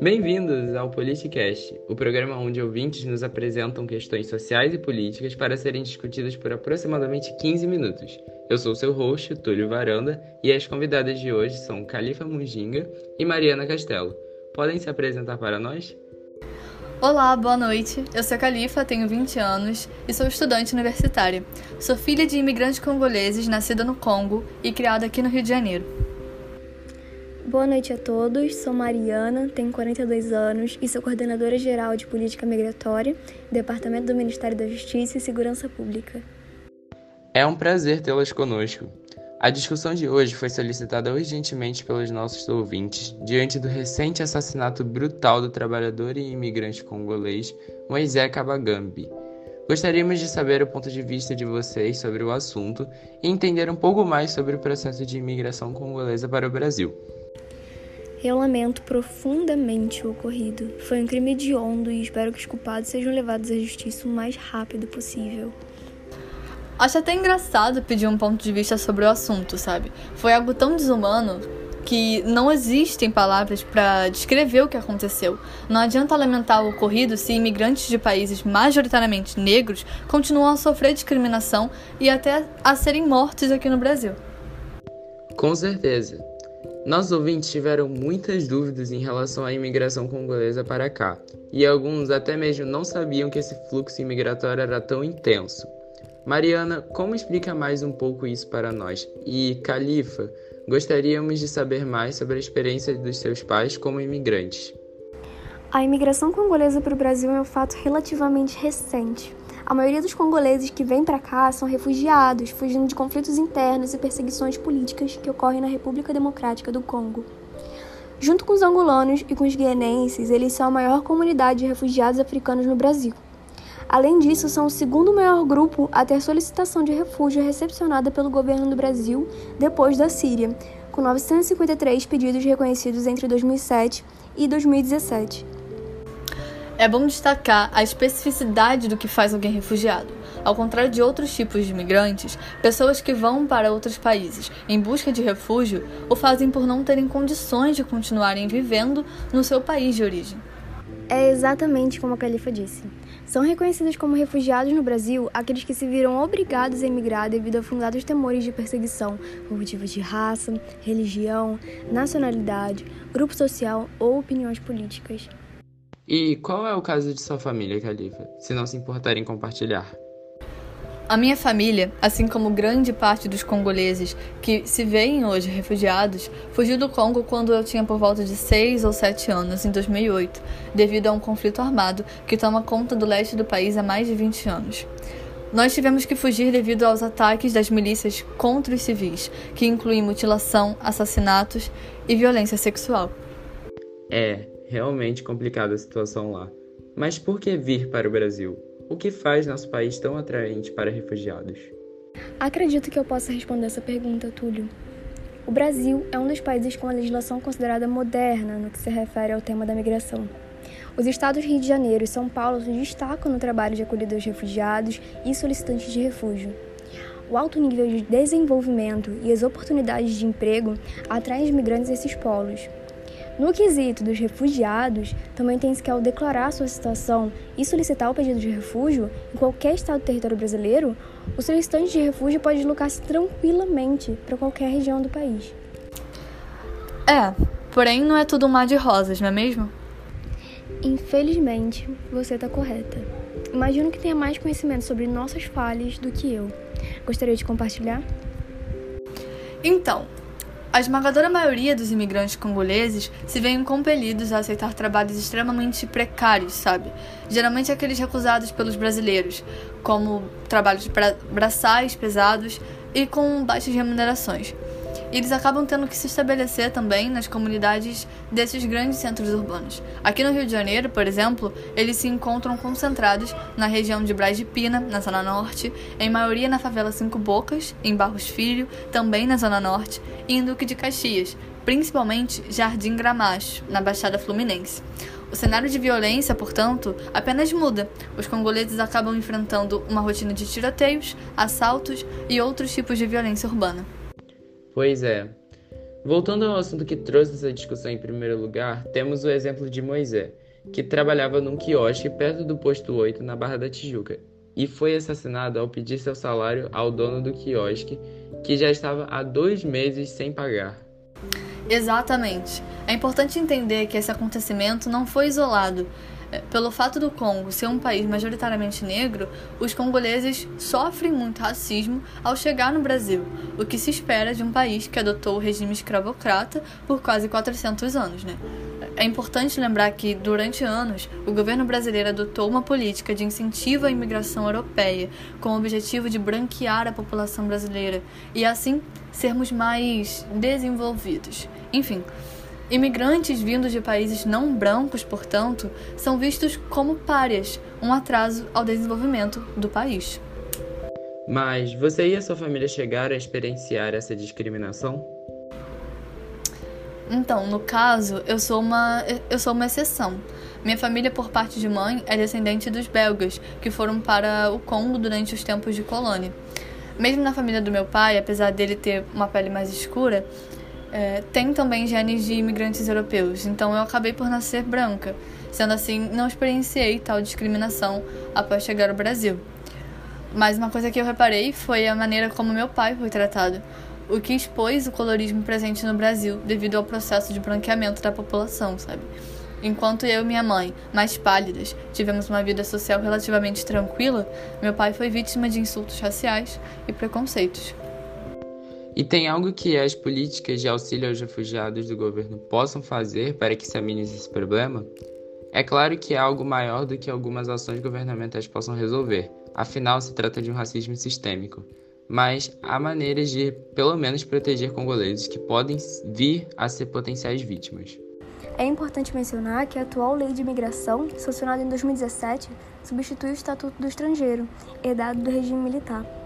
Bem-vindos ao Politicast, o programa onde ouvintes nos apresentam questões sociais e políticas para serem discutidas por aproximadamente 15 minutos. Eu sou seu host, Túlio Varanda, e as convidadas de hoje são Califa Munginga e Mariana Castelo. Podem se apresentar para nós? Olá, boa noite. Eu sou a Califa, tenho 20 anos e sou estudante universitária. Sou filha de imigrantes congoleses, nascida no Congo e criada aqui no Rio de Janeiro. Boa noite a todos. Sou Mariana, tenho 42 anos e sou coordenadora geral de Política Migratória, Departamento do Ministério da Justiça e Segurança Pública. É um prazer tê-las conosco. A discussão de hoje foi solicitada urgentemente pelos nossos ouvintes diante do recente assassinato brutal do trabalhador e imigrante congolês Moisés Kabagambi. Gostaríamos de saber o ponto de vista de vocês sobre o assunto e entender um pouco mais sobre o processo de imigração congolesa para o Brasil. Eu lamento profundamente o ocorrido. Foi um crime hediondo e espero que os culpados sejam levados à justiça o mais rápido possível. Acho até engraçado pedir um ponto de vista sobre o assunto, sabe? Foi algo tão desumano que não existem palavras para descrever o que aconteceu. Não adianta lamentar o ocorrido se imigrantes de países majoritariamente negros continuam a sofrer discriminação e até a serem mortos aqui no Brasil. Com certeza. Nossos ouvintes tiveram muitas dúvidas em relação à imigração congolesa para cá, e alguns até mesmo não sabiam que esse fluxo imigratório era tão intenso. Mariana, como explica mais um pouco isso para nós? E Califa, gostaríamos de saber mais sobre a experiência dos seus pais como imigrantes. A imigração congolesa para o Brasil é um fato relativamente recente. A maioria dos congoleses que vêm para cá são refugiados, fugindo de conflitos internos e perseguições políticas que ocorrem na República Democrática do Congo. Junto com os angolanos e com os guianenses, eles são a maior comunidade de refugiados africanos no Brasil. Além disso, são o segundo maior grupo a ter solicitação de refúgio recepcionada pelo governo do Brasil depois da Síria, com 953 pedidos reconhecidos entre 2007 e 2017. É bom destacar a especificidade do que faz alguém refugiado. Ao contrário de outros tipos de imigrantes, pessoas que vão para outros países em busca de refúgio o fazem por não terem condições de continuarem vivendo no seu país de origem. É exatamente como a Califa disse. São reconhecidos como refugiados no Brasil aqueles que se viram obrigados a emigrar devido a fundados temores de perseguição por motivos de raça, religião, nacionalidade, grupo social ou opiniões políticas. E qual é o caso de sua família, Califa, se não se importarem compartilhar? A minha família, assim como grande parte dos congoleses que se veem hoje refugiados, fugiu do Congo quando eu tinha por volta de 6 ou 7 anos, em 2008, devido a um conflito armado que toma conta do leste do país há mais de 20 anos. Nós tivemos que fugir devido aos ataques das milícias contra os civis, que incluem mutilação, assassinatos e violência sexual. É realmente complicada a situação lá. Mas por que vir para o Brasil? O que faz nosso país tão atraente para refugiados? Acredito que eu possa responder essa pergunta, Túlio. O Brasil é um dos países com a legislação considerada moderna no que se refere ao tema da migração. Os estados Rio de Janeiro e São Paulo se destacam no trabalho de acolhida aos refugiados e solicitantes de refúgio. O alto nível de desenvolvimento e as oportunidades de emprego atraem os migrantes a esses polos. No quesito dos refugiados, também tem-se que, ao declarar sua situação e solicitar o pedido de refúgio em qualquer estado do território brasileiro, o solicitante de refúgio pode deslocar-se tranquilamente para qualquer região do país. É, porém não é tudo um mar de rosas, não é mesmo? Infelizmente, você está correta. Imagino que tenha mais conhecimento sobre nossas falhas do que eu. Gostaria de compartilhar? Então, a esmagadora maioria dos imigrantes congoleses se veem compelidos a aceitar trabalhos extremamente precários, sabe? Geralmente aqueles recusados pelos brasileiros, como trabalhos bra braçais pesados e com baixas remunerações. E eles acabam tendo que se estabelecer também nas comunidades desses grandes centros urbanos. Aqui no Rio de Janeiro, por exemplo, eles se encontram concentrados na região de Braz de Pina, na Zona Norte, em maioria na favela Cinco Bocas, em Barros Filho, também na Zona Norte, e em Duque de Caxias, principalmente Jardim Gramacho, na Baixada Fluminense. O cenário de violência, portanto, apenas muda. Os congoleses acabam enfrentando uma rotina de tiroteios, assaltos e outros tipos de violência urbana. Pois é. Voltando ao assunto que trouxe essa discussão em primeiro lugar, temos o exemplo de Moisés, que trabalhava num quiosque perto do posto 8 na Barra da Tijuca e foi assassinado ao pedir seu salário ao dono do quiosque, que já estava há dois meses sem pagar. Exatamente. É importante entender que esse acontecimento não foi isolado. É, pelo fato do Congo ser um país majoritariamente negro, os congoleses sofrem muito racismo ao chegar no Brasil, o que se espera de um país que adotou o regime escravocrata por quase 400 anos. Né? É importante lembrar que, durante anos, o governo brasileiro adotou uma política de incentivo à imigração europeia, com o objetivo de branquear a população brasileira e, assim, sermos mais desenvolvidos. Enfim, Imigrantes vindos de países não brancos, portanto, são vistos como párias, um atraso ao desenvolvimento do país. Mas você e a sua família chegaram a experienciar essa discriminação? Então, no caso, eu sou uma eu sou uma exceção. Minha família por parte de mãe é descendente dos belgas, que foram para o Congo durante os tempos de colônia. Mesmo na família do meu pai, apesar dele ter uma pele mais escura, é, tem também genes de imigrantes europeus, então eu acabei por nascer branca. Sendo assim, não experienciei tal discriminação após chegar ao Brasil. Mas uma coisa que eu reparei foi a maneira como meu pai foi tratado, o que expôs o colorismo presente no Brasil devido ao processo de branqueamento da população, sabe? Enquanto eu e minha mãe, mais pálidas, tivemos uma vida social relativamente tranquila, meu pai foi vítima de insultos raciais e preconceitos. E tem algo que as políticas de auxílio aos refugiados do governo possam fazer para que se amenize esse problema? É claro que é algo maior do que algumas ações governamentais possam resolver, afinal se trata de um racismo sistêmico. Mas há maneiras de, pelo menos, proteger congoleses que podem vir a ser potenciais vítimas. É importante mencionar que a atual lei de imigração, sancionada em 2017, substitui o Estatuto do Estrangeiro, herdado do regime militar.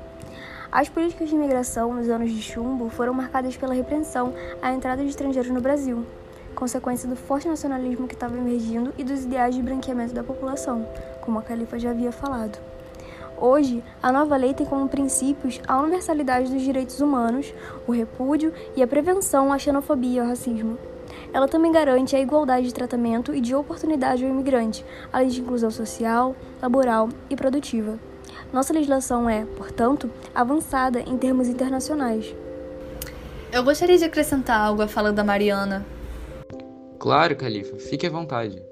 As políticas de imigração nos anos de chumbo foram marcadas pela repreensão à entrada de estrangeiros no Brasil, consequência do forte nacionalismo que estava emergindo e dos ideais de branqueamento da população, como a Califa já havia falado. Hoje, a nova lei tem como princípios a universalidade dos direitos humanos, o repúdio e a prevenção à xenofobia e ao racismo. Ela também garante a igualdade de tratamento e de oportunidade ao imigrante, além de inclusão social, laboral e produtiva. Nossa legislação é, portanto, avançada em termos internacionais. Eu gostaria de acrescentar algo à fala da Mariana. Claro, Califa, fique à vontade.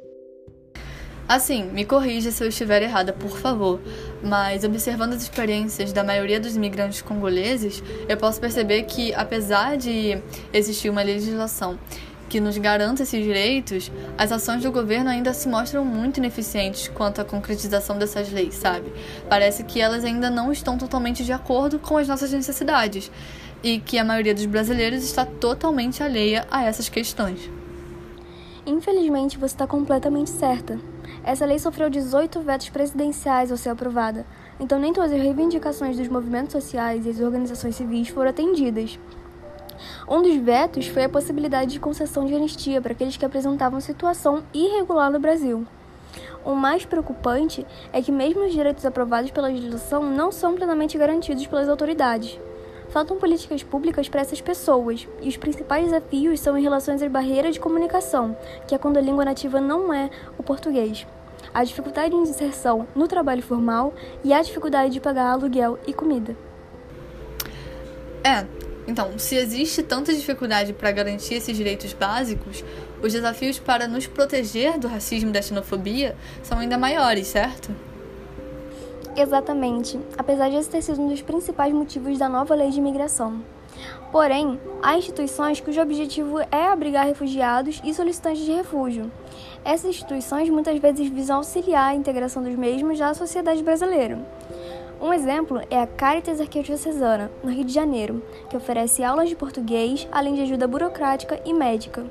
Assim, me corrija se eu estiver errada, por favor, mas observando as experiências da maioria dos imigrantes congoleses, eu posso perceber que, apesar de existir uma legislação que nos garanta esses direitos, as ações do governo ainda se mostram muito ineficientes quanto à concretização dessas leis, sabe? Parece que elas ainda não estão totalmente de acordo com as nossas necessidades e que a maioria dos brasileiros está totalmente alheia a essas questões. Infelizmente, você está completamente certa. Essa lei sofreu 18 vetos presidenciais ao ser aprovada, então nem todas as reivindicações dos movimentos sociais e as organizações civis foram atendidas. Um dos vetos foi a possibilidade de concessão de anistia para aqueles que apresentavam situação irregular no Brasil. O mais preocupante é que, mesmo os direitos aprovados pela legislação não são plenamente garantidos pelas autoridades. Faltam políticas públicas para essas pessoas, e os principais desafios são em relação às barreiras de comunicação, que é quando a língua nativa não é o português, a dificuldade de inserção no trabalho formal e a dificuldade de pagar aluguel e comida. É, então, se existe tanta dificuldade para garantir esses direitos básicos, os desafios para nos proteger do racismo e da xenofobia são ainda maiores, certo? Exatamente, apesar de esse ter sido um dos principais motivos da nova lei de imigração. Porém, há instituições cujo objetivo é abrigar refugiados e solicitantes de refúgio. Essas instituições muitas vezes visam auxiliar a integração dos mesmos à sociedade brasileira. Um exemplo é a Caritas Arquidiocesana, no Rio de Janeiro, que oferece aulas de português, além de ajuda burocrática e médica.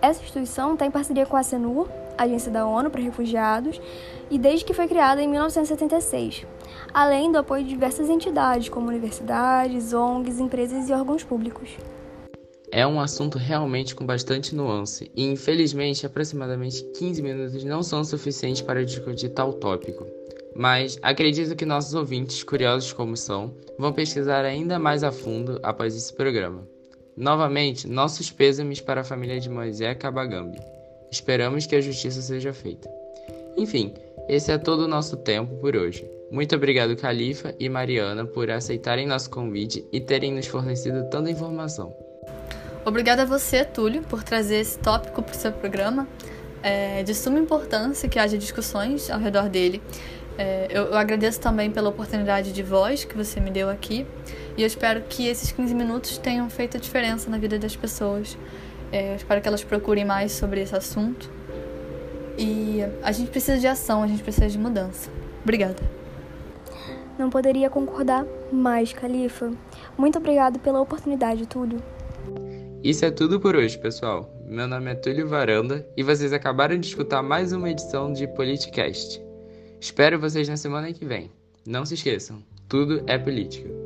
Essa instituição está em parceria com a ACNUR, Agência da ONU para Refugiados, e desde que foi criada em 1976, além do apoio de diversas entidades, como universidades, ONGs, empresas e órgãos públicos. É um assunto realmente com bastante nuance, e infelizmente aproximadamente 15 minutos não são suficientes para discutir tal tópico mas acredito que nossos ouvintes, curiosos como são, vão pesquisar ainda mais a fundo após esse programa. Novamente, nossos pêsames para a família de Moisés Kabagambi. Esperamos que a justiça seja feita. Enfim, esse é todo o nosso tempo por hoje. Muito obrigado, Califa e Mariana, por aceitarem nosso convite e terem nos fornecido tanta informação. Obrigada a você, Túlio, por trazer esse tópico para o seu programa. É de suma importância que haja discussões ao redor dele. É, eu, eu agradeço também pela oportunidade de voz que você me deu aqui e eu espero que esses 15 minutos tenham feito a diferença na vida das pessoas. É, eu espero que elas procurem mais sobre esse assunto. E a gente precisa de ação, a gente precisa de mudança. Obrigada. Não poderia concordar mais, Califa. Muito obrigado pela oportunidade, Túlio. Isso é tudo por hoje, pessoal. Meu nome é Túlio Varanda e vocês acabaram de escutar mais uma edição de Politicast. Espero vocês na semana que vem. Não se esqueçam, tudo é política.